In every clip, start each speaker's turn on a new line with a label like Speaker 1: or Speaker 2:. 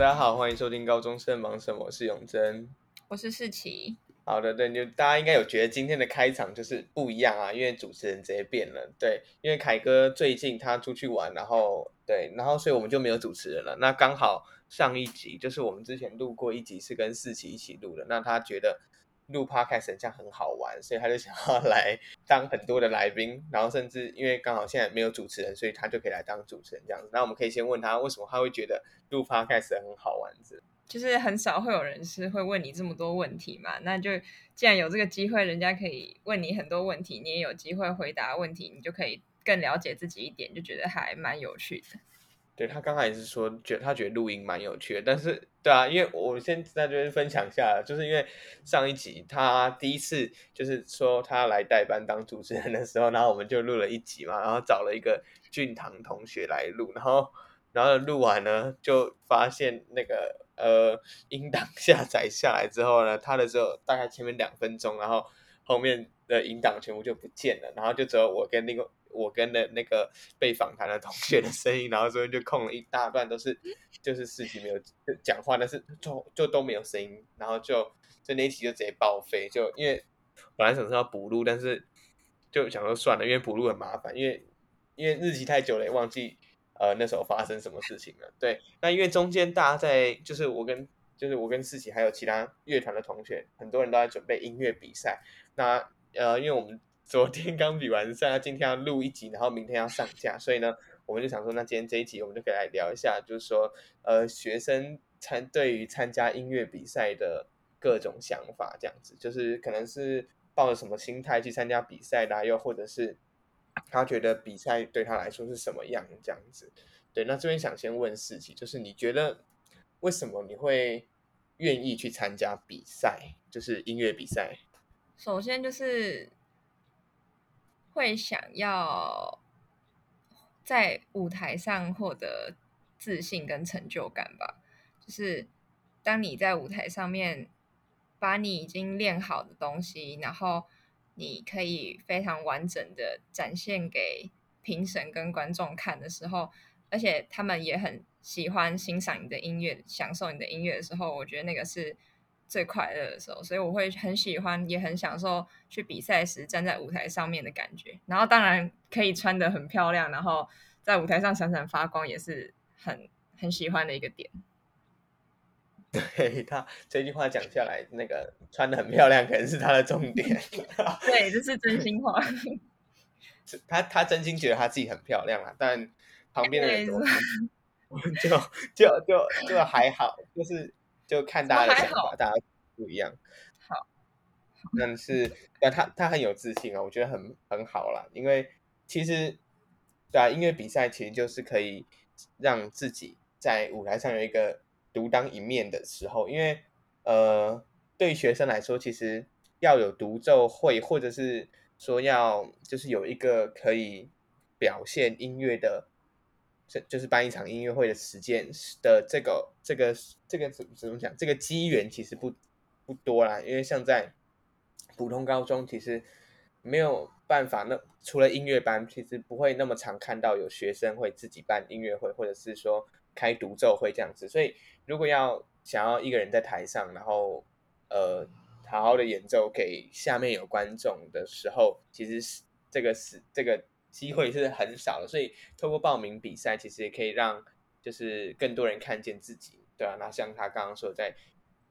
Speaker 1: 好，大家好，欢迎收听高中生忙什么？我是永真，
Speaker 2: 我是世奇。
Speaker 1: 好的，对，就大家应该有觉得今天的开场就是不一样啊，因为主持人直接变了。对，因为凯哥最近他出去玩，然后对，然后所以我们就没有主持人了。那刚好上一集就是我们之前录过一集是跟世奇一起录的，那他觉得。录 podcast 这样很好玩，所以他就想要来当很多的来宾，然后甚至因为刚好现在没有主持人，所以他就可以来当主持人这样子。那我们可以先问他为什么他会觉得录 podcast 很好玩？
Speaker 2: 就是很少会有人是会问你这么多问题嘛，那就既然有这个机会，人家可以问你很多问题，你也有机会回答问题，你就可以更了解自己一点，就觉得还蛮有趣的。
Speaker 1: 对，他刚才也是说，觉得他觉得录音蛮有趣的，但是对啊，因为我先在这边分享一下，就是因为上一集他第一次就是说他来代班当主持人的时候，然后我们就录了一集嘛，然后找了一个俊堂同学来录，然后然后录完呢，就发现那个呃音档下载下来之后呢，他的时候大概前面两分钟，然后后面的音档全部就不见了，然后就只有我跟那个。我跟的那个被访谈的同学的声音，然后中间就空了一大段，都是就是事情没有讲话，但是就就都没有声音，然后就就那一期就直接报废，就因为本来想说要补录，但是就想说算了，因为补录很麻烦，因为因为日期太久了，也忘记呃那时候发生什么事情了。对，那因为中间大家在就是我跟就是我跟世奇还有其他乐团的同学，很多人都在准备音乐比赛，那呃因为我们。昨天刚比完赛，今天要录一集，然后明天要上架，所以呢，我们就想说，那今天这一集我们就可以来聊一下，就是说，呃，学生参对于参加音乐比赛的各种想法，这样子，就是可能是抱着什么心态去参加比赛啦，又或者是他觉得比赛对他来说是什么样这样子。对，那这边想先问事情，就是你觉得为什么你会愿意去参加比赛，就是音乐比赛？
Speaker 2: 首先就是。会想要在舞台上获得自信跟成就感吧，就是当你在舞台上面把你已经练好的东西，然后你可以非常完整的展现给评审跟观众看的时候，而且他们也很喜欢欣赏你的音乐，享受你的音乐的时候，我觉得那个是。最快乐的时候，所以我会很喜欢，也很享受去比赛时站在舞台上面的感觉。然后当然可以穿得很漂亮，然后在舞台上闪闪发光，也是很很喜欢的一个点。
Speaker 1: 对，他这句话讲下来，那个穿的很漂亮，可能是他的重点。
Speaker 2: 对，这是真心话。
Speaker 1: 他他真心觉得他自己很漂亮啊，但旁边的人就就就就就还好，就是。就看大家的想法，大家不一样。
Speaker 2: 好，
Speaker 1: 但是，但他他很有自信啊，我觉得很很好啦。因为其实，对啊，音乐比赛其实就是可以让自己在舞台上有一个独当一面的时候。因为，呃，对学生来说，其实要有独奏会，或者是说要就是有一个可以表现音乐的。这就是办一场音乐会的时间的这个这个这个怎怎么讲？这个机缘其实不不多啦，因为像在普通高中，其实没有办法。那除了音乐班，其实不会那么常看到有学生会自己办音乐会，或者是说开独奏会这样子。所以，如果要想要一个人在台上，然后呃好好的演奏给下面有观众的时候，其实是这个是这个。机会是很少的，所以透过报名比赛，其实也可以让就是更多人看见自己，对啊，那像他刚刚说在，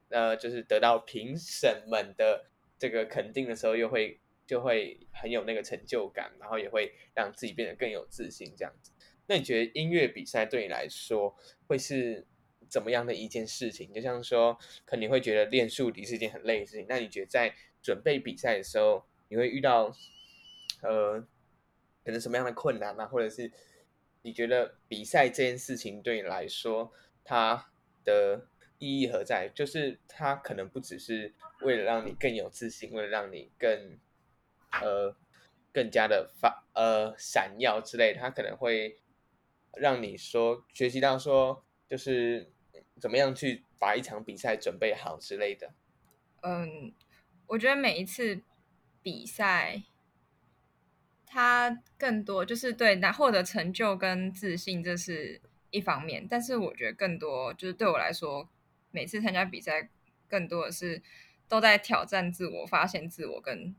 Speaker 1: 呃，就是得到评审们的这个肯定的时候，又会就会很有那个成就感，然后也会让自己变得更有自信这样子。那你觉得音乐比赛对你来说会是怎么样的一件事情？就像说，可能你会觉得练竖笛是一件很累的事情，那你觉得在准备比赛的时候，你会遇到呃？可能什么样的困难啊，或者是你觉得比赛这件事情对你来说，它的意义何在？就是它可能不只是为了让你更有自信，为了让你更呃更加的发呃闪耀之类的，它可能会让你说学习到说，就是怎么样去把一场比赛准备好之类的。
Speaker 2: 嗯，我觉得每一次比赛。他更多就是对拿获得成就跟自信，这是一方面，但是我觉得更多就是对我来说，每次参加比赛，更多的是都在挑战自我、发现自我跟，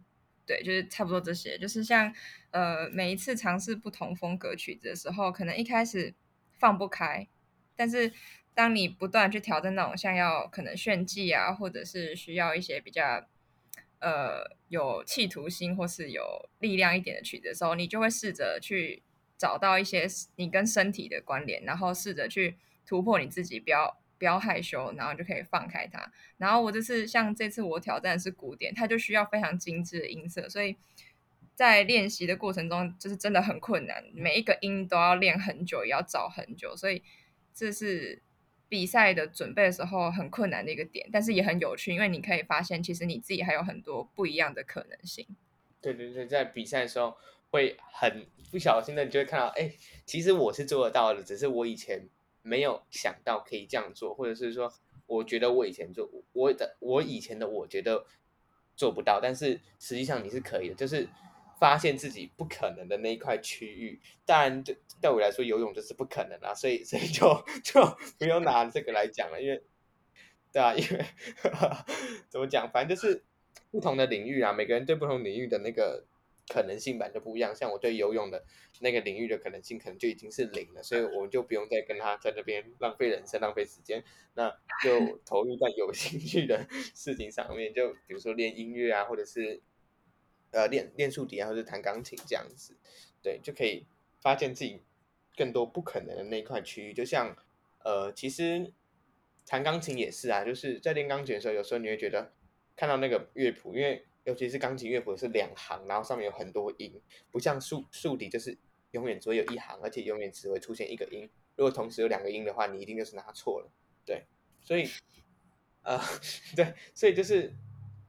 Speaker 2: 对，就是差不多这些。就是像呃，每一次尝试不同风格曲子的时候，可能一开始放不开，但是当你不断去挑战那种像要可能炫技啊，或者是需要一些比较呃有企图心或是有力量一点的曲子的时候，你就会试着去。找到一些你跟身体的关联，然后试着去突破你自己，不要不要害羞，然后就可以放开它。然后我这次像这次我挑战是古典，它就需要非常精致的音色，所以在练习的过程中就是真的很困难，每一个音都要练很久，也要找很久，所以这是比赛的准备的时候很困难的一个点，但是也很有趣，因为你可以发现其实你自己还有很多不一样的可能性。
Speaker 1: 对对对，在比赛的时候。会很不小心的，你就会看到，哎，其实我是做得到的，只是我以前没有想到可以这样做，或者是说，我觉得我以前做，我的我以前的我觉得做不到，但是实际上你是可以的，就是发现自己不可能的那一块区域。当然，对对我来说，游泳就是不可能啊，所以所以就就不用拿这个来讲了，因为对啊，因为 怎么讲，反正就是不同的领域啊，每个人对不同领域的那个。可能性版就不一样，像我对游泳的那个领域的可能性可能就已经是零了，所以我们就不用再跟他在这边浪费人生、浪费时间，那就投入在有兴趣的事情上面，就比如说练音乐啊，或者是呃练练竖笛啊，或者弹钢琴这样子，对，就可以发现自己更多不可能的那一块区域。就像呃，其实弹钢琴也是啊，就是在练钢琴的时候，有时候你会觉得看到那个乐谱，因为尤其是钢琴乐谱是两行，然后上面有很多音，不像竖竖笛就是永远只有一行，而且永远只会出现一个音。如果同时有两个音的话，你一定就是拿错了。对，所以，呃，对，所以就是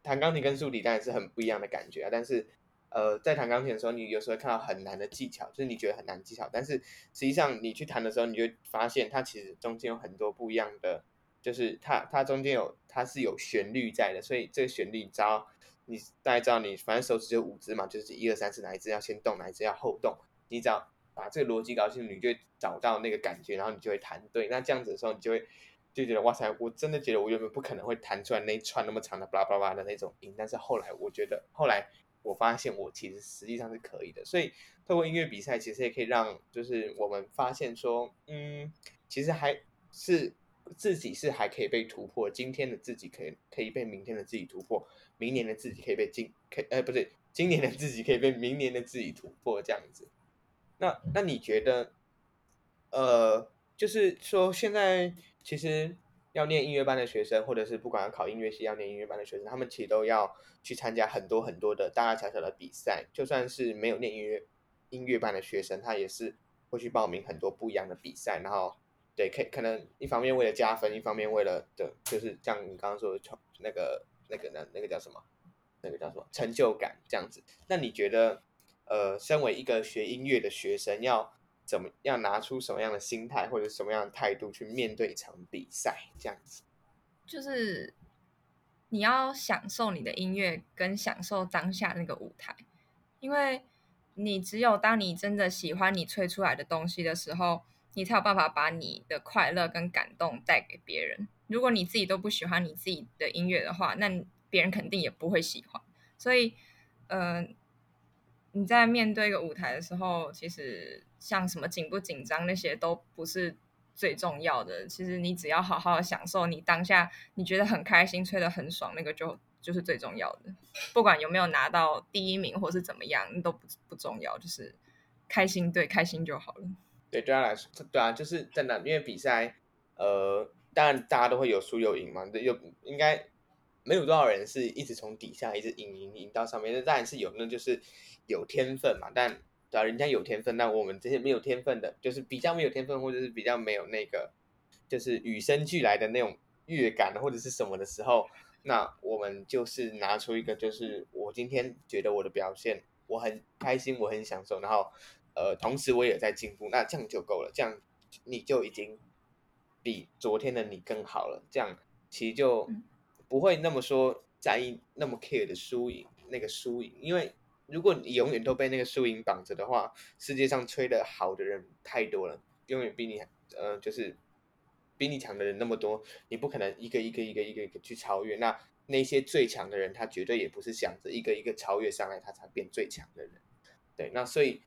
Speaker 1: 弹钢琴跟竖笛当然是很不一样的感觉啊。但是，呃，在弹钢琴的时候，你有时候看到很难的技巧，就是你觉得很难技巧，但是实际上你去弹的时候，你就发现它其实中间有很多不一样的，就是它它中间有它是有旋律在的，所以这个旋律你知道。你大概知道，你反正手指就五只嘛，就是一二三四哪一只要先动，哪一只要后动。你只要把这个逻辑搞清楚，你就会找到那个感觉，然后你就会弹对。那这样子的时候，你就会就觉得哇塞，我真的觉得我原本不可能会弹出来那一串那么长的巴拉巴拉的那种音，但是后来我觉得，后来我发现我其实实际上是可以的。所以透过音乐比赛，其实也可以让就是我们发现说，嗯，其实还是。自己是还可以被突破，今天的自己可以可以被明天的自己突破，明年的自己可以被今可呃不对，今年的自己可以被明年的自己突破这样子。那那你觉得，呃，就是说现在其实要念音乐班的学生，或者是不管要考音乐系要念音乐班的学生，他们其实都要去参加很多很多的大大小小的比赛。就算是没有念音乐音乐班的学生，他也是会去报名很多不一样的比赛，然后。对，可可能一方面为了加分，一方面为了的，就是像你刚刚说的，那个那个那那个叫什么？那个叫什么？成就感这样子。那你觉得，呃，身为一个学音乐的学生，要怎么样拿出什么样的心态或者什么样的态度去面对一场比赛？这样子，
Speaker 2: 就是你要享受你的音乐，跟享受当下那个舞台，因为你只有当你真的喜欢你吹出来的东西的时候。你才有办法把你的快乐跟感动带给别人。如果你自己都不喜欢你自己的音乐的话，那别人肯定也不会喜欢。所以，呃，你在面对一个舞台的时候，其实像什么紧不紧张那些都不是最重要的。其实你只要好好享受你当下，你觉得很开心，吹得很爽，那个就就是最重要的。不管有没有拿到第一名或是怎么样，都不不重要，就是开心，对，开心就好了。
Speaker 1: 对，对他来说，对啊，就是真的，因为比赛，呃，当然大家都会有输有赢嘛，有应该没有多少人是一直从底下一直赢赢赢到上面，那当然是有，那就是有天分嘛。但对啊，人家有天分，那我们这些没有天分的，就是比较没有天分，或者是比较没有那个，就是与生俱来的那种乐感或者是什么的时候，那我们就是拿出一个，就是我今天觉得我的表现我很开心，我很享受，然后。呃，同时我也在进步，那这样就够了，这样你就已经比昨天的你更好了。这样其实就不会那么说在意那么 care 的输赢，那个输赢，因为如果你永远都被那个输赢绑着的话，世界上吹得好的人太多了，永远比你呃就是比你强的人那么多，你不可能一个一个一个一个一个去超越。那那些最强的人，他绝对也不是想着一个一个超越上来，他才变最强的人。对，那所以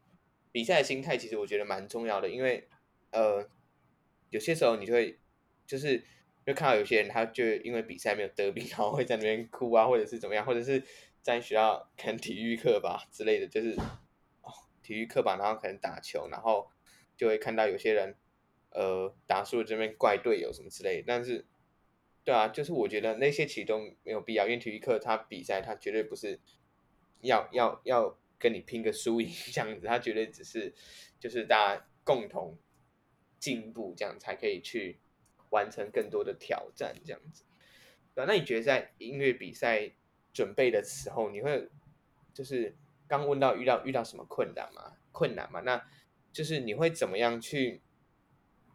Speaker 1: 比赛心态其实我觉得蛮重要的，因为呃有些时候你就会就是。就看到有些人，他就因为比赛没有得病，然后会在那边哭啊，或者是怎么样，或者是在学校看体育课吧之类的，就是哦体育课吧，然后可能打球，然后就会看到有些人呃打输了这边怪队友什么之类的。但是，对啊，就是我觉得那些其实都没有必要，因为体育课他比赛，他绝对不是要要要跟你拼个输赢 这样子，他绝对只是就是大家共同进步这样才可以去。完成更多的挑战，这样子，对，那你觉得在音乐比赛准备的时候，你会就是刚问到遇到遇到什么困难吗？困难吗？那就是你会怎么样去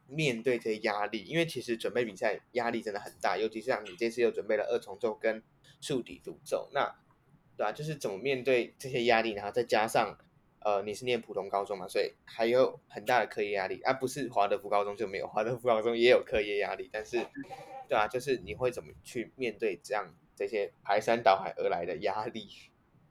Speaker 1: 面对这些压力？因为其实准备比赛压力真的很大，尤其是像你这次又准备了二重奏跟竖笛独奏，那对啊，就是怎么面对这些压力，然后再加上。呃，你是念普通高中嘛，所以还有很大的课业压力啊。不是华德福高中就没有，华德福高中也有课业压力。但是，对啊，就是你会怎么去面对这样这些排山倒海而来的压力？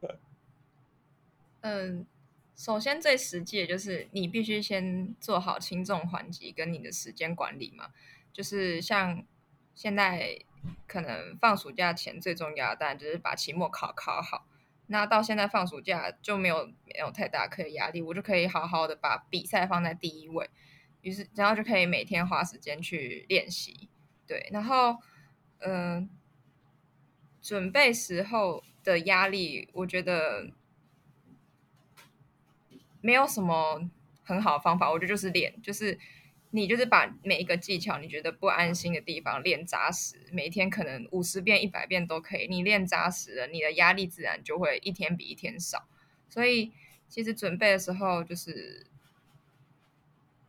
Speaker 2: 嗯，首先最实际的就是你必须先做好轻重缓急跟你的时间管理嘛。就是像现在可能放暑假前最重要的，当然就是把期末考考好。那到现在放暑假就没有没有太大课业压力，我就可以好好的把比赛放在第一位，于是然后就可以每天花时间去练习，对，然后嗯、准备时候的压力，我觉得没有什么很好的方法，我觉得就是练，就是。你就是把每一个技巧，你觉得不安心的地方练扎实，每一天可能五十遍、一百遍都可以。你练扎实了，你的压力自然就会一天比一天少。所以，其实准备的时候，就是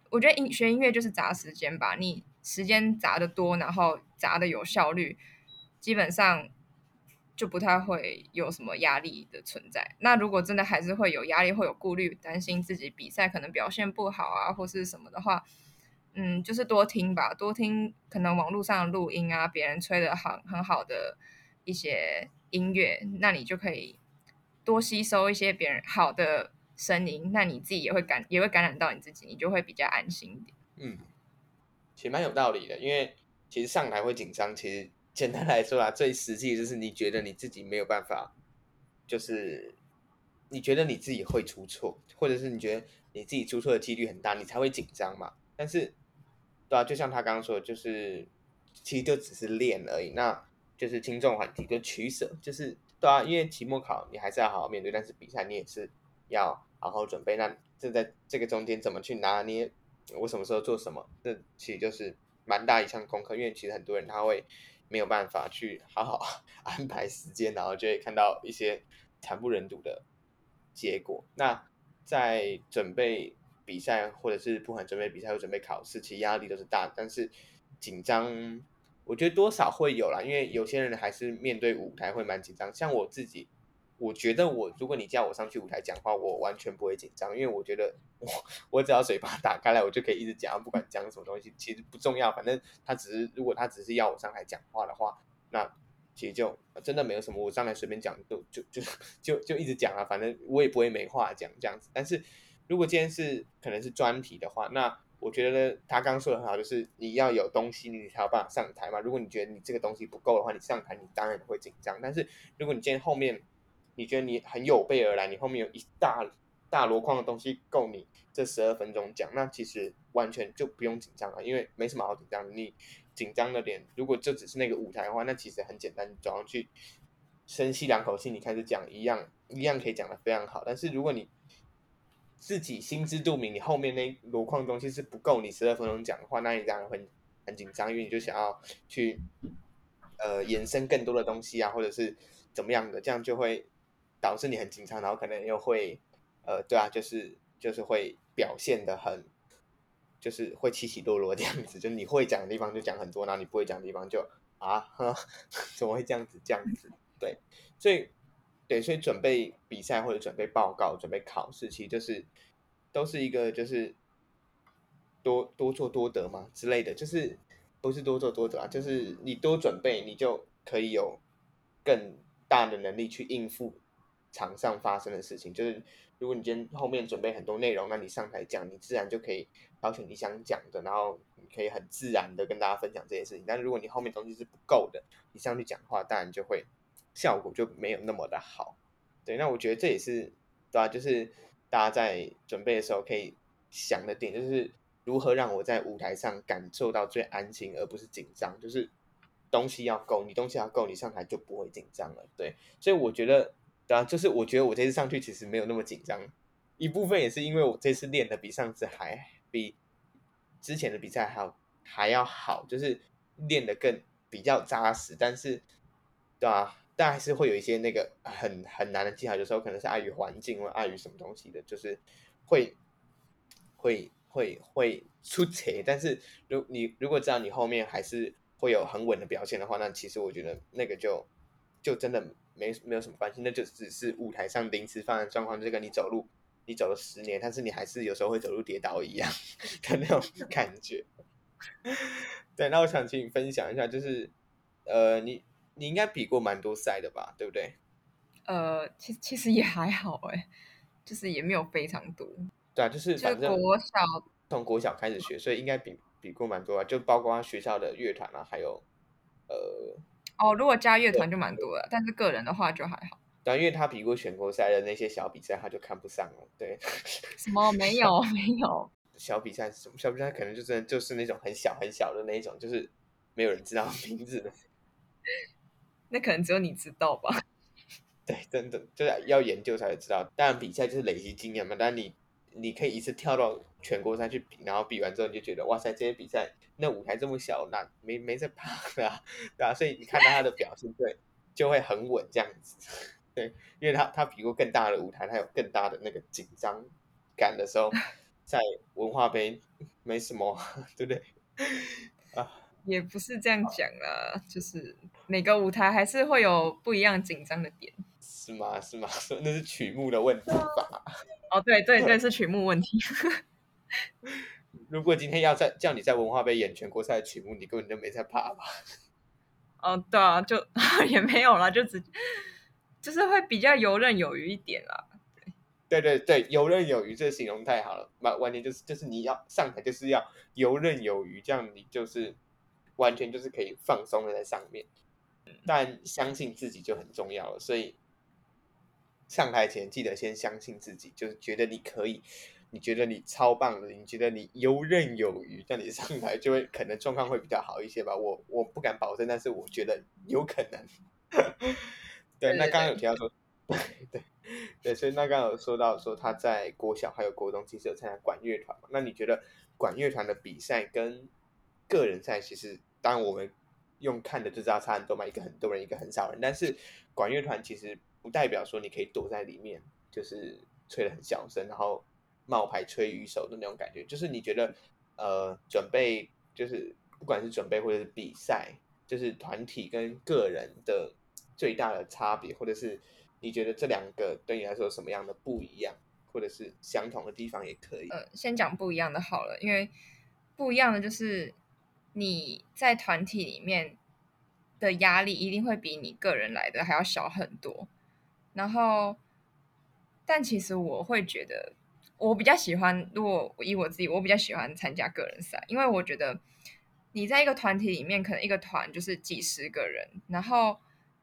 Speaker 2: 我觉得音学音乐就是砸时间吧。你时间砸得多，然后砸得有效率，基本上就不太会有什么压力的存在。那如果真的还是会有压力，会有顾虑，担心自己比赛可能表现不好啊，或是什么的话。嗯，就是多听吧，多听可能网络上的录音啊，别人吹的很很好的一些音乐，那你就可以多吸收一些别人好的声音，那你自己也会感也会感染到你自己，你就会比较安心一点。
Speaker 1: 嗯，其实蛮有道理的，因为其实上台会紧张，其实简单来说啊，最实际就是你觉得你自己没有办法，就是你觉得你自己会出错，或者是你觉得你自己出错的几率很大，你才会紧张嘛。但是对啊，就像他刚刚说的，就是其实就只是练而已，那就是轻重缓急跟取舍，就是对啊，因为期末考你还是要好好面对，但是比赛你也是要好好准备。那这在这个中间怎么去拿捏，我什么时候做什么，这其实就是蛮大一项功课。因为其实很多人他会没有办法去好好安排时间，然后就会看到一些惨不忍睹的结果。那在准备。比赛或者是不管准备比赛或准备考试，其实压力都是大，但是紧张，我觉得多少会有啦。因为有些人还是面对舞台会蛮紧张。像我自己，我觉得我如果你叫我上去舞台讲话，我完全不会紧张，因为我觉得我我只要嘴巴打开来，我就可以一直讲，不管讲什么东西，其实不重要。反正他只是如果他只是要我上台讲话的话，那其实就真的没有什么，我上来随便讲就就就就就一直讲啊，反正我也不会没话讲这样子，但是。如果今天是可能是专题的话，那我觉得他刚刚说的很好，就是你要有东西，你才有办法上台嘛。如果你觉得你这个东西不够的话，你上台你当然会紧张。但是如果你今天后面你觉得你很有备而来，你后面有一大大箩筐的东西够你这十二分钟讲，那其实完全就不用紧张了，因为没什么好紧张。你紧张的点，如果就只是那个舞台的话，那其实很简单，你走上去深吸两口气，你开始讲一样一样可以讲的非常好。但是如果你自己心知肚明，你后面那箩筐东西是不够你十二分钟讲的话，那你当然会很紧张，因为你就想要去呃延伸更多的东西啊，或者是怎么样的，这样就会导致你很紧张，然后可能又会呃对啊，就是就是会表现的很，就是会起起落落这样子，就你会讲的地方就讲很多，然后你不会讲的地方就啊呵，怎么会这样子这样子？对，所以。对，所以准备比赛或者准备报告、准备考试，其实就是都是一个就是多多做多得嘛之类的，就是不是多做多得啊，就是你多准备，你就可以有更大的能力去应付场上发生的事情。就是如果你今天后面准备很多内容，那你上台讲，你自然就可以挑选你想讲的，然后你可以很自然的跟大家分享这些事情。但如果你后面东西是不够的，你上去讲话，当然就会效果就没有那么的好。对，那我觉得这也是对啊，就是大家在准备的时候可以想的点，就是如何让我在舞台上感受到最安心，而不是紧张。就是东西要够，你东西要够，你上台就不会紧张了。对，所以我觉得，对啊，就是我觉得我这次上去其实没有那么紧张，一部分也是因为我这次练的比上次还比之前的比赛还要还要好，就是练的更比较扎实，但是，对啊。但还是会有一些那个很很难的技巧，有时候可能是碍于环境或碍于什么东西的，就是会会会会出错。但是如你如果知道你后面还是会有很稳的表现的话，那其实我觉得那个就就真的没没有什么关系，那就只是舞台上临时发生状况，就跟你走路你走了十年，但是你还是有时候会走路跌倒一样的那种感觉。对，那我想请你分享一下，就是呃你。你应该比过蛮多赛的吧，对不对？
Speaker 2: 呃，其实其实也还好哎，就是也没有非常多。
Speaker 1: 对啊，就是反正
Speaker 2: 国小
Speaker 1: 从国小开始学，所以应该比比过蛮多啊，就包括学校的乐团啊，还有呃
Speaker 2: 哦，如果加乐团就蛮多了，但是个人的话就还好。
Speaker 1: 对，因为他比过全国赛的那些小比赛，他就看不上了。对，
Speaker 2: 什么没有 没有
Speaker 1: 小比赛是什么？小比赛可能就真的就是那种很小很小的那一种，就是没有人知道名字的。
Speaker 2: 那可能只有你知道吧？
Speaker 1: 对，真的就是要研究才会知道。当然比赛就是累积经验嘛。但你你可以一次跳到全国赛去比，然后比完之后你就觉得哇塞，这些比赛那舞台这么小，那没没在怕的啊，对啊。所以你看到他的表现，对，就会很稳这样子。对，因为他他比过更大的舞台，他有更大的那个紧张感的时候，在文化杯没什么，对不对？啊。
Speaker 2: 也不是这样讲啦，就是每个舞台还是会有不一样紧张的点。
Speaker 1: 是吗？是吗？那是曲目的问题吧？
Speaker 2: 哦，对对对，是曲目问题。
Speaker 1: 如果今天要在叫你在文化杯演全国赛的曲目，你根本就没在怕吧？
Speaker 2: 哦，对啊，就 也没有啦，就只就是会比较游刃有余一点啦。
Speaker 1: 对对对，游刃有余，这个形容太好了，完完全就是就是你要上台就是要游刃有余，这样你就是。完全就是可以放松的在上面，但相信自己就很重要了。所以上台前记得先相信自己，就是觉得你可以，你觉得你超棒的，你觉得你游刃有余，那你上台就会可能状况会比较好一些吧。我我不敢保证，但是我觉得有可能。对，那刚刚有提到说，对对对，所以那刚刚有说到说他在国小还有国中其实有参加管乐团嘛？那你觉得管乐团的比赛跟个人赛其实？当然，我们用看的就知道差很多嘛，一个很多人，一个很少人。但是管乐团其实不代表说你可以躲在里面，就是吹得很小声，然后冒牌吹雨手的那种感觉。就是你觉得，呃，准备就是不管是准备或者是比赛，就是团体跟个人的最大的差别，或者是你觉得这两个对你来说有什么样的不一样，或者是相同的地方也可以。
Speaker 2: 呃，先讲不一样的好了，因为不一样的就是。你在团体里面的压力一定会比你个人来的还要小很多，然后，但其实我会觉得，我比较喜欢，如果以我自己，我比较喜欢参加个人赛，因为我觉得你在一个团体里面，可能一个团就是几十个人，然后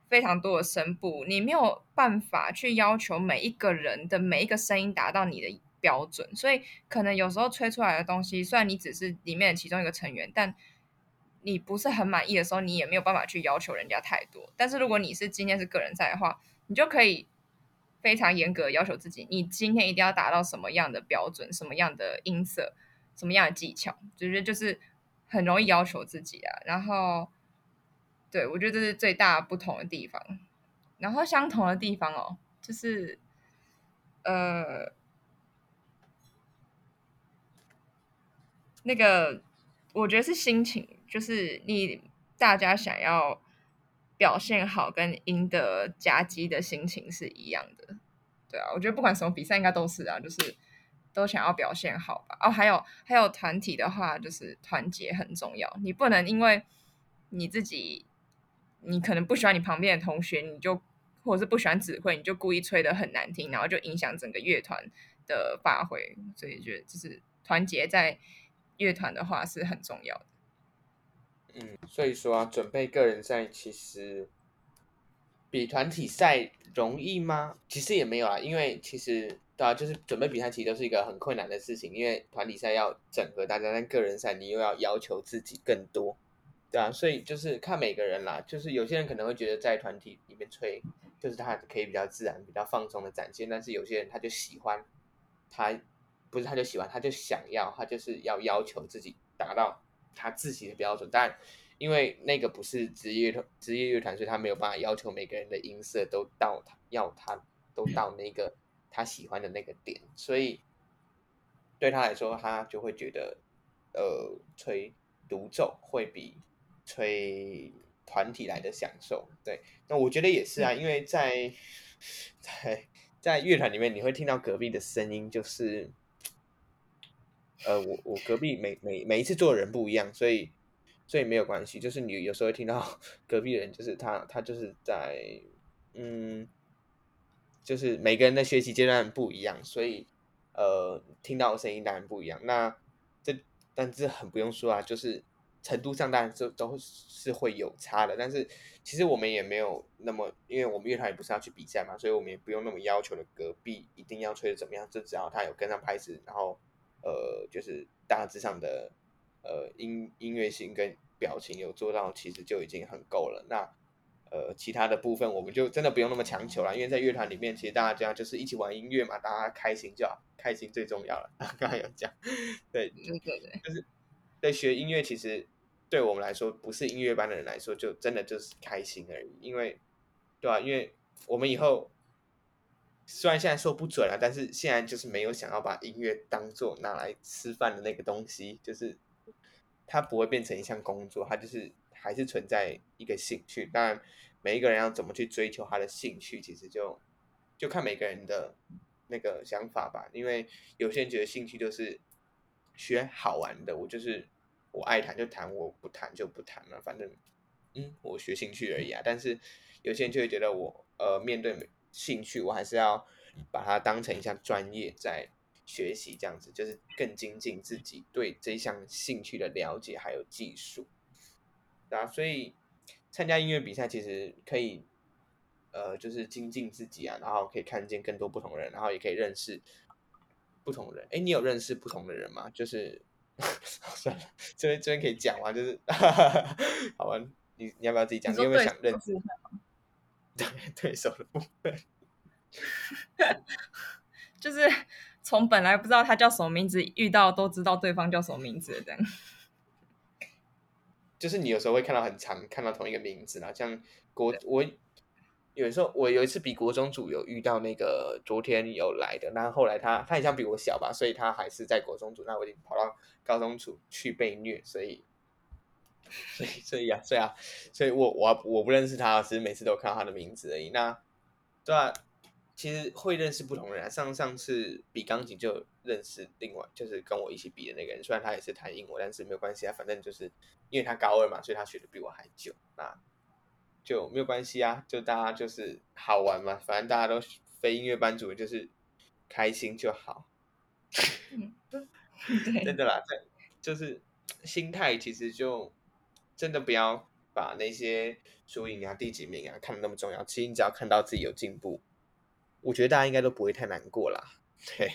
Speaker 2: 非常多的声部，你没有办法去要求每一个人的每一个声音达到你的标准，所以可能有时候吹出来的东西，虽然你只是里面的其中一个成员，但你不是很满意的时候，你也没有办法去要求人家太多。但是如果你是今天是个人赛的话，你就可以非常严格要求自己，你今天一定要达到什么样的标准，什么样的音色，什么样的技巧，就是就是很容易要求自己啊。然后，对，我觉得这是最大不同的地方。然后相同的地方哦，就是呃那个。我觉得是心情，就是你大家想要表现好跟赢得佳绩的心情是一样的，对啊，我觉得不管什么比赛应该都是啊，就是都想要表现好吧。哦，还有还有团体的话，就是团结很重要。你不能因为你自己，你可能不喜欢你旁边的同学，你就或者是不喜欢指挥，你就故意吹的很难听，然后就影响整个乐团的发挥。所以觉得就是团结在乐团的话是很重要的。
Speaker 1: 嗯，所以说啊，准备个人赛其实比团体赛容易吗？其实也没有啊，因为其实对啊，就是准备比赛其实都是一个很困难的事情，因为团体赛要整合大家，但个人赛你又要要求自己更多，对啊，所以就是看每个人啦，就是有些人可能会觉得在团体里面吹，就是他可以比较自然、比较放松的展现，但是有些人他就喜欢，他不是他就喜欢，他就想要，他就是要要求自己达到。他自己的标准，但因为那个不是职业团职业乐团，所以他没有办法要求每个人的音色都到他要他都到那个他喜欢的那个点，所以对他来说，他就会觉得，呃，吹独奏会比吹团体来的享受。对，那我觉得也是啊，因为在 在在乐团里面，你会听到隔壁的声音，就是。呃，我我隔壁每每每一次坐的人不一样，所以所以没有关系。就是你有时候会听到 隔壁人，就是他他就是在嗯，就是每个人的学习阶段不一样，所以呃，听到的声音当然不一样。那这但这很不用说啊，就是程度上当然这都是会有差的。但是其实我们也没有那么，因为我们乐团也不是要去比赛嘛，所以我们也不用那么要求的隔壁一定要吹的怎么样，就只要他有跟上拍子，然后。呃，就是大致上的呃音音乐性跟表情有做到，其实就已经很够了。那呃，其他的部分我们就真的不用那么强求了，因为在乐团里面，其实大家就是一起玩音乐嘛，大家开心就好，开心最重要了。刚刚有讲，对，
Speaker 2: 对对对，
Speaker 1: 就是对学音乐，其实对我们来说，不是音乐班的人来说，就真的就是开心而已。因为，对吧？因为我们以后。虽然现在说不准了，但是现在就是没有想要把音乐当做拿来吃饭的那个东西，就是它不会变成一项工作，它就是还是存在一个兴趣。当然，每一个人要怎么去追求他的兴趣，其实就就看每个人的那个想法吧。因为有些人觉得兴趣就是学好玩的，我就是我爱弹就弹，我不弹就不弹了，反正嗯，我学兴趣而已啊。但是有些人就会觉得我呃面对每兴趣，我还是要把它当成一项专业在学习，这样子就是更精进自己对这项兴趣的了解还有技术，啊，所以参加音乐比赛其实可以，呃，就是精进自己啊，然后可以看见更多不同人，然后也可以认识不同人。哎，你有认识不同的人吗？就是 算了，这边这边可以讲吗？就是 好吧，你你要不要自己讲？你，你有没有想认识？对 对手的部分，
Speaker 2: 就是从本来不知道他叫什么名字，遇到都知道对方叫什么名字这样。
Speaker 1: 就是你有时候会看到很长看到同一个名字啦，像国我有时候我有一次比国中组有遇到那个昨天有来的，那后来他他好像比我小吧，所以他还是在国中组，那我已经跑到高中组去被虐，所以。所以，所以啊，所以啊，所以我我我不认识他，只是每次都看到他的名字而已。那对啊，其实会认识不同人啊。上上次比钢琴就认识另外就是跟我一起比的那个人，虽然他也是弹英文，但是没有关系啊，反正就是因为他高二嘛，所以他学的比我还久，那就没有关系啊，就大家就是好玩嘛，反正大家都非音乐班主任，就是开心就好。真的啦，对，就是心态其实就。真的不要把那些输赢啊、第几名啊看得那么重要。其实你只要看到自己有进步，我觉得大家应该都不会太难过啦。对，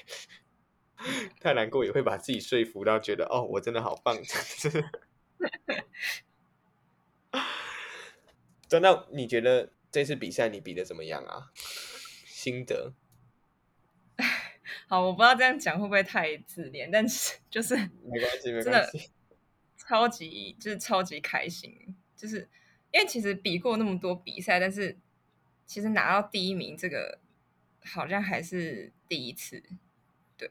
Speaker 1: 太难过也会把自己说服到觉得哦，我真的好棒。真的，你觉得这次比赛你比的怎么样啊？心得？
Speaker 2: 好，我不知道这样讲会不会太自恋，但是就是
Speaker 1: 没关系，没关系。
Speaker 2: 超级就是超级开心，就是因为其实比过那么多比赛，但是其实拿到第一名这个好像还是第一次。对，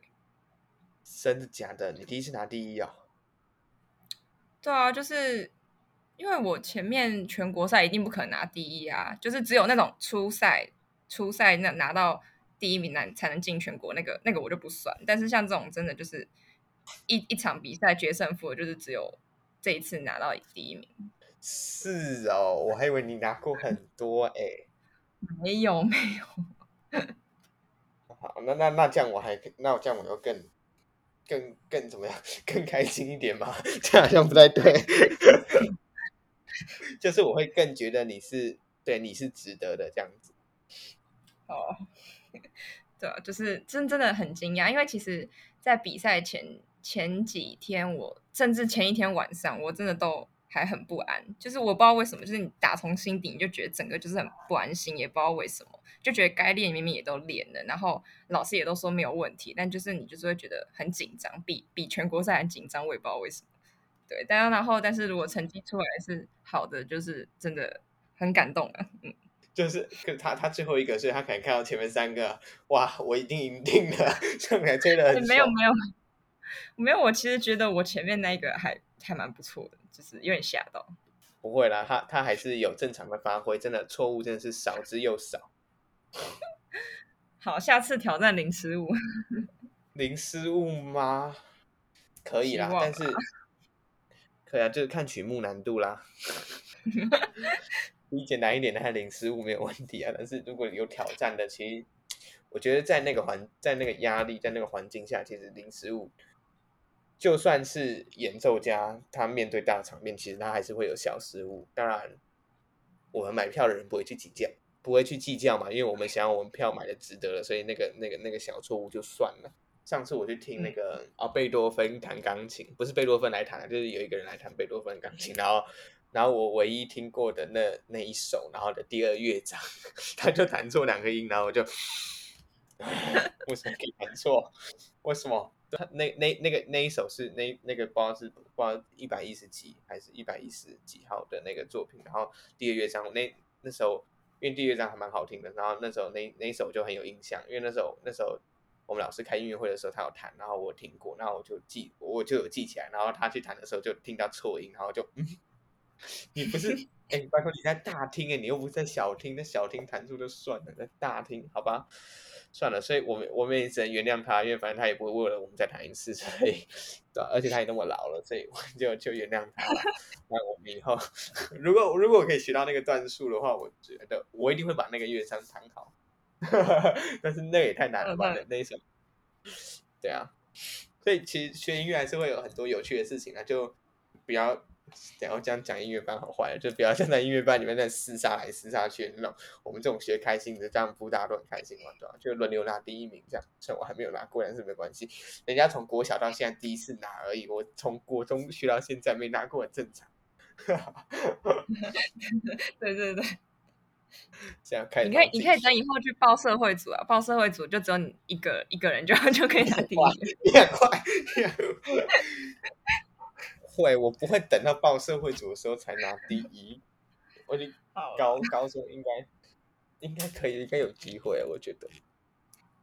Speaker 1: 真的假的？你第一次拿第一啊？
Speaker 2: 对啊，就是因为我前面全国赛一定不可能拿第一啊，就是只有那种初赛初赛那拿到第一名才才能进全国，那个那个我就不算。但是像这种真的就是一一场比赛决胜负，就是只有这一次拿到第一名。
Speaker 1: 是哦，我还以为你拿过很多哎、欸。
Speaker 2: 没有没有。
Speaker 1: 好，那那那这样我还那我这样我要更更更怎么样？更开心一点嘛？这样好像不太对。就是我会更觉得你是对你是值得的这样子。
Speaker 2: 哦，对啊，就是真真的很惊讶，因为其实，在比赛前前几天我，我甚至前一天晚上，我真的都还很不安。就是我不知道为什么，就是你打从心底你就觉得整个就是很不安心，也不知道为什么，就觉得该练明明也都练了，然后老师也都说没有问题，但就是你就是会觉得很紧张，比比全国赛还紧张，我也不知道为什么。对，但然后但是如果成绩出来是好的，就是真的很感动啊，嗯。
Speaker 1: 就是，他他最后一个，所以他可能看到前面三个，哇，我一定赢定了，上来追的很。
Speaker 2: 没有没有没有，我其实觉得我前面那个还还蛮不错的，就是有点吓到。
Speaker 1: 不会啦，他他还是有正常的发挥，真的错误真的是少之又少。
Speaker 2: 好，下次挑战零失误。
Speaker 1: 零失误吗？可以啦，但是可以啊，就是看曲目难度啦。你简单一点的，还零失误没有问题啊。但是如果有挑战的，其实我觉得在那个环，在那个压力，在那个环境下，其实零失误，就算是演奏家，他面对大场面，其实他还是会有小失误。当然，我们买票的人不会去计较，不会去计较嘛，因为我们想要我们票买的值得了，所以那个那个那个小错误就算了。上次我去听那个啊贝多芬弹钢琴，不是贝多芬来弹，就是有一个人来弹贝多芬钢琴，然后。然后我唯一听过的那那一首，然后的第二乐章，他就弹错两个音，然后我就，为什么可以弹错？为什么？那那那个那一首是那那个不知道是不知道一百一十几还是一百一十几号的那个作品，然后第二乐章那那时候，因为第二乐章还蛮好听的，然后那时候那那一首就很有印象，因为那时候那时候我们老师开音乐会的时候他有弹，然后我听过，然后我就记我就有记起来，然后他去弹的时候就听到错音，然后就嗯。你不是哎，拜托你在大厅哎，你又不是在小厅，那小厅弹出就算了，在大厅好吧，算了，所以我们我们也只能原谅他，因为反正他也不会为了我们再谈一次，所以对，而且他也那么老了，所以我就就原谅他了。那我们以后 如果如果可以学到那个段数的话，我觉得我一定会把那个乐章弹好。但是那也太难了吧，那一首。对啊，所以其实学音乐还是会有很多有趣的事情啊，就不要。然后这样讲音乐班好坏，就不要像在音乐班里面在厮杀来厮杀去那种。我们这种学开心的，这样不大家都很开心嘛，对吧？就轮流拿第一名这样。虽然我还没有拿过，但是没关系。人家从国小到现在第一次拿而已，我从国中学到现在没拿过，很正常。
Speaker 2: 对对对，
Speaker 1: 这样开。
Speaker 2: 你可以，你可以等以后去报社会组啊，报社会组就只有你一个一个人就就可以拿第一名。
Speaker 1: 你很快。会，我不会等到报社会组的时候才拿第一。我觉得高高中应该应该可以，应该有机会，我觉得。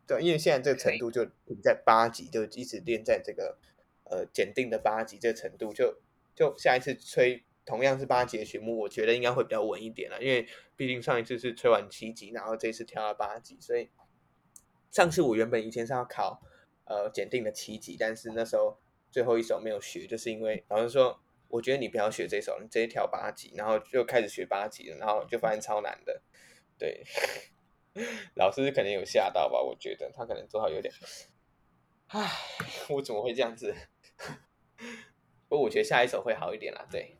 Speaker 1: 对，因为现在这个程度就停在八级，就一直练在这个呃检定的八级这个程度，就就下一次吹同样是八级的曲目，我觉得应该会比较稳一点了。因为毕竟上一次是吹完七级，然后这次跳到八级，所以上次我原本以前是要考呃检定的七级，但是那时候。最后一首没有学，就是因为老师说，我觉得你不要学这首，你直接跳八级，然后就开始学八级了，然后就发现超难的。对，老师可能有吓到吧？我觉得他可能做好有点，唉，我怎么会这样子？不过我觉得下一首会好一点啦。对，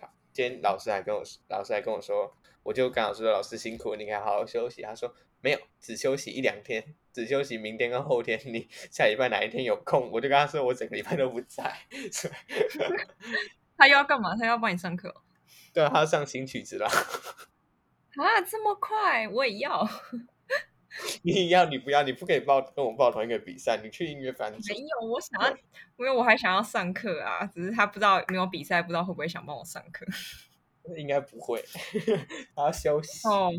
Speaker 1: 好，今天老师还跟我，老师还跟我说，我就跟老师说，老师辛苦，你应该好好休息。他说没有，只休息一两天。只休息明天跟后天，你 下礼拜哪一天有空，我就跟他说我整个礼拜都不在。
Speaker 2: 他又要干嘛？他要帮你上课？
Speaker 1: 对啊，他要上新曲子啦。
Speaker 2: 啊，这么快？我也要。
Speaker 1: 你要你不要？你不可以报跟我报同一个比赛。你去音乐班。没
Speaker 2: 有，我想要，因为我还想要上课啊。只是他不知道没有比赛，不知道会不会想帮我上课。
Speaker 1: 应该不会，他要休息。哦。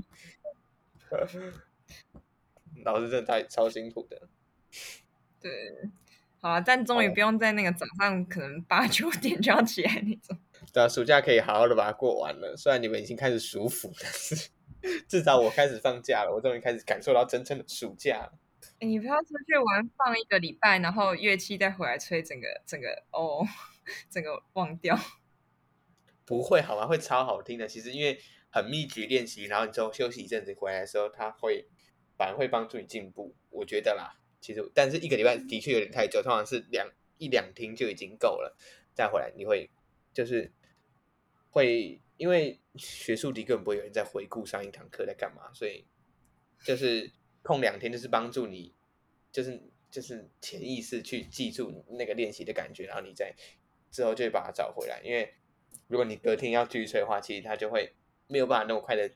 Speaker 1: 老师真的太超辛苦的，
Speaker 2: 对，好啊，但终于不用在那个早上可能八九点就要起来那种。
Speaker 1: 对啊，暑假可以好好的把它过完了。虽然你们已经开始舒服，但 是至少我开始放假了，我终于开始感受到真正的暑假了。
Speaker 2: 欸、你不要出去玩放一个礼拜，然后乐器再回来吹，整个整个哦，整个忘掉。
Speaker 1: 不会好吗？会超好听的。其实因为很密集练习，然后你之后休息一阵子回来的时候，它会反而会帮助你进步。我觉得啦，其实但是一个礼拜的确有点太久，通常是两一两天就已经够了。再回来你会就是会因为学术题根本不会有人在回顾上一堂课在干嘛，所以就是空两天就是帮助你，就是就是潜意识去记住那个练习的感觉，然后你再之后就会把它找回来，因为。如果你隔天要继续催的话，其实他就会没有办法那么快的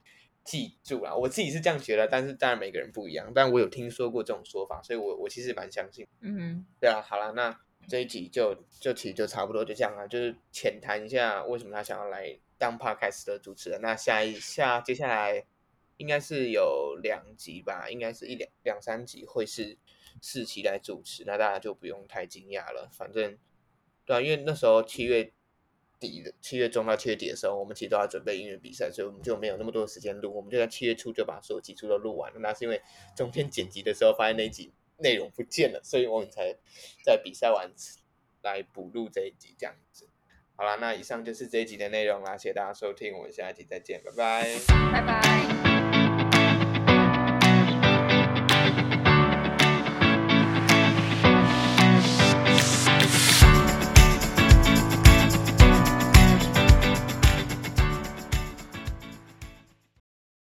Speaker 1: 记住啦。我自己是这样觉得，但是当然每个人不一样。但我有听说过这种说法，所以我我其实蛮相信。
Speaker 2: 嗯哼，
Speaker 1: 对啊，好了，那这一集就就其实就差不多就这样了，就是浅谈一下为什么他想要来当 Podcast 的主持人。那下一下接下来应该是有两集吧，应该是一两两三集会是四期来主持，那大家就不用太惊讶了。反正对啊，因为那时候七月。底的七月中到七月底的时候，我们其实都要准备音乐比赛，所以我们就没有那么多的时间录。我们就在七月初就把所有集数都录完了。那是因为中间剪辑的时候发现那集内容不见了，所以我们才在比赛完来补录这一集这样子。好啦，那以上就是这一集的内容啦，谢谢大家收听，我们下一集再见，拜拜，
Speaker 2: 拜拜。